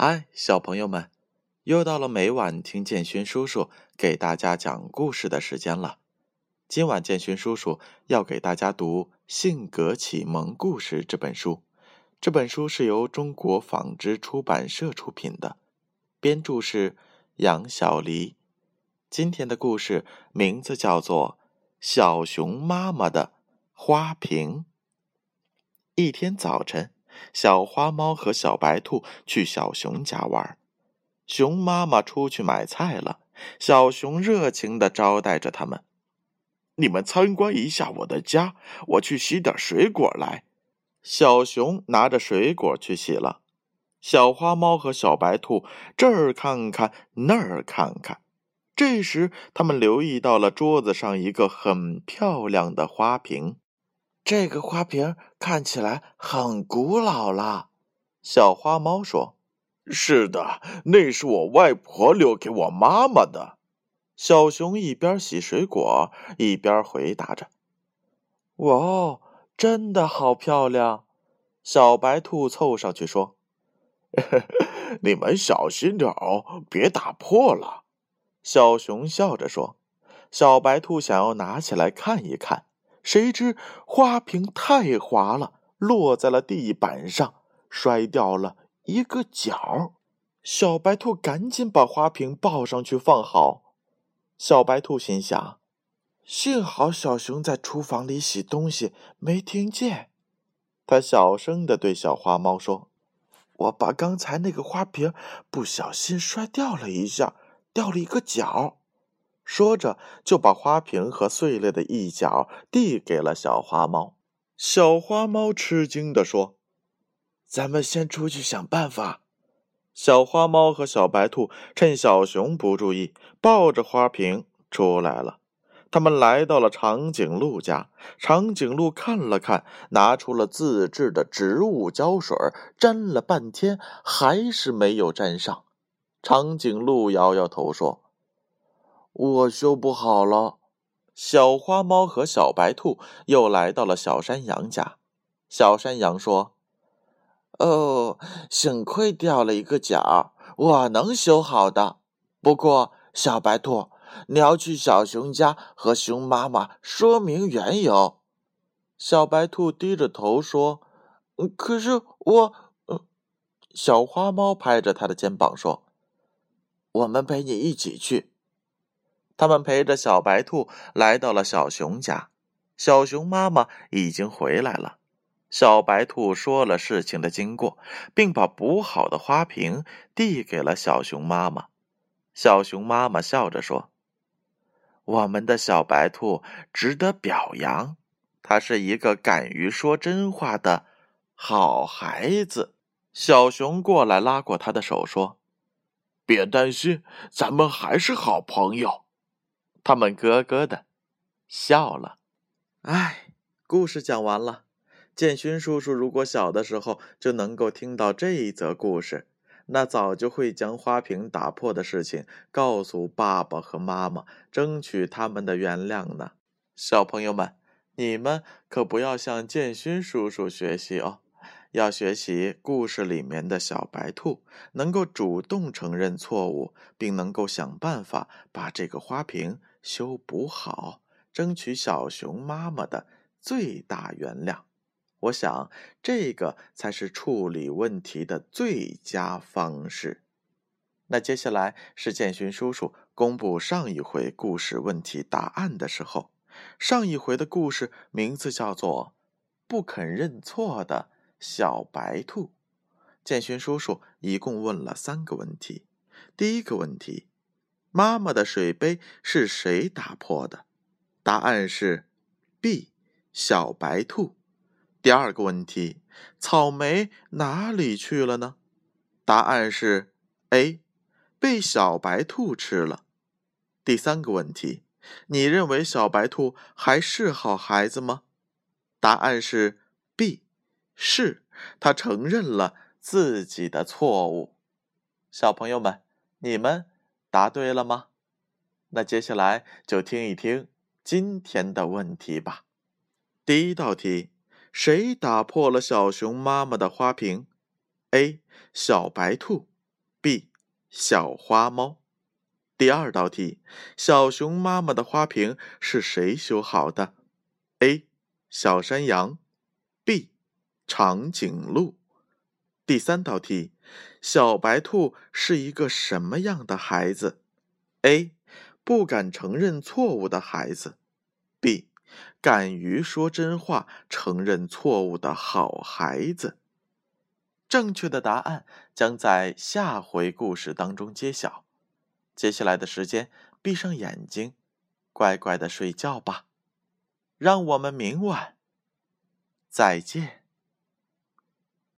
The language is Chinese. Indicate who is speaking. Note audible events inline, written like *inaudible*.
Speaker 1: 嗨，小朋友们，又到了每晚听建勋叔叔给大家讲故事的时间了。今晚建勋叔叔要给大家读《性格启蒙故事》这本书。这本书是由中国纺织出版社出品的，编著是杨小黎。今天的故事名字叫做《小熊妈妈的花瓶》。一天早晨。小花猫和小白兔去小熊家玩，熊妈妈出去买菜了。小熊热情的招待着他们：“
Speaker 2: 你们参观一下我的家，我去洗点水果来。”
Speaker 1: 小熊拿着水果去洗了。小花猫和小白兔这儿看看，那儿看看。这时，他们留意到了桌子上一个很漂亮的花瓶。
Speaker 3: 这个花瓶看起来很古老了，
Speaker 1: 小花猫说：“
Speaker 2: 是的，那是我外婆留给我妈妈的。”
Speaker 1: 小熊一边洗水果一边回答着：“
Speaker 3: 哇哦，真的好漂亮！”
Speaker 1: 小白兔凑上去说：“ *laughs*
Speaker 2: 你们小心点哦，别打破了。”
Speaker 1: 小熊笑着说：“小白兔想要拿起来看一看。”谁知花瓶太滑了，落在了地板上，摔掉了一个角。小白兔赶紧把花瓶抱上去放好。小白兔心想：幸好小熊在厨房里洗东西，没听见。他小声的对小花猫说：“我把刚才那个花瓶不小心摔掉了一下，掉了一个角。”说着，就把花瓶和碎裂的一角递给了小花猫。小花猫吃惊地说：“咱们先出去想办法。”小花猫和小白兔趁小熊不注意，抱着花瓶出来了。他们来到了长颈鹿家。长颈鹿看了看，拿出了自制的植物胶水，沾了半天，还是没有沾上。长颈鹿摇摇头说。我修不好了。小花猫和小白兔又来到了小山羊家。小山羊说：“哦，幸亏掉了一个角，我能修好的。不过，小白兔，你要去小熊家和熊妈妈说明缘由。”小白兔低着头说：“可是我……”小花猫拍着他的肩膀说：“我们陪你一起去。”他们陪着小白兔来到了小熊家，小熊妈妈已经回来了。小白兔说了事情的经过，并把补好的花瓶递给了小熊妈妈。小熊妈妈笑着说：“我们的小白兔值得表扬，他是一个敢于说真话的好孩子。”小熊过来拉过他的手说：“
Speaker 2: 别担心，咱们还是好朋友。”
Speaker 1: 他们咯咯的笑了。哎，故事讲完了。建勋叔叔如果小的时候就能够听到这一则故事，那早就会将花瓶打破的事情告诉爸爸和妈妈，争取他们的原谅呢。小朋友们，你们可不要向建勋叔叔学习哦。要学习故事里面的小白兔，能够主动承认错误，并能够想办法把这个花瓶修补好，争取小熊妈妈的最大原谅。我想，这个才是处理问题的最佳方式。那接下来是建勋叔叔公布上一回故事问题答案的时候。上一回的故事名字叫做《不肯认错的》。小白兔，建勋叔叔一共问了三个问题。第一个问题：妈妈的水杯是谁打破的？答案是 B，小白兔。第二个问题：草莓哪里去了呢？答案是 A，被小白兔吃了。第三个问题：你认为小白兔还是好孩子吗？答案是 B。是他承认了自己的错误。小朋友们，你们答对了吗？那接下来就听一听今天的问题吧。第一道题：谁打破了小熊妈妈的花瓶？A. 小白兔 B. 小花猫。第二道题：小熊妈妈的花瓶是谁修好的？A. 小山羊，B. 长颈鹿。第三道题：小白兔是一个什么样的孩子？A. 不敢承认错误的孩子；B. 敢于说真话、承认错误的好孩子。正确的答案将在下回故事当中揭晓。接下来的时间，闭上眼睛，乖乖的睡觉吧。让我们明晚再见。